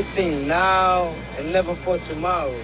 everything now and never for tomorrow.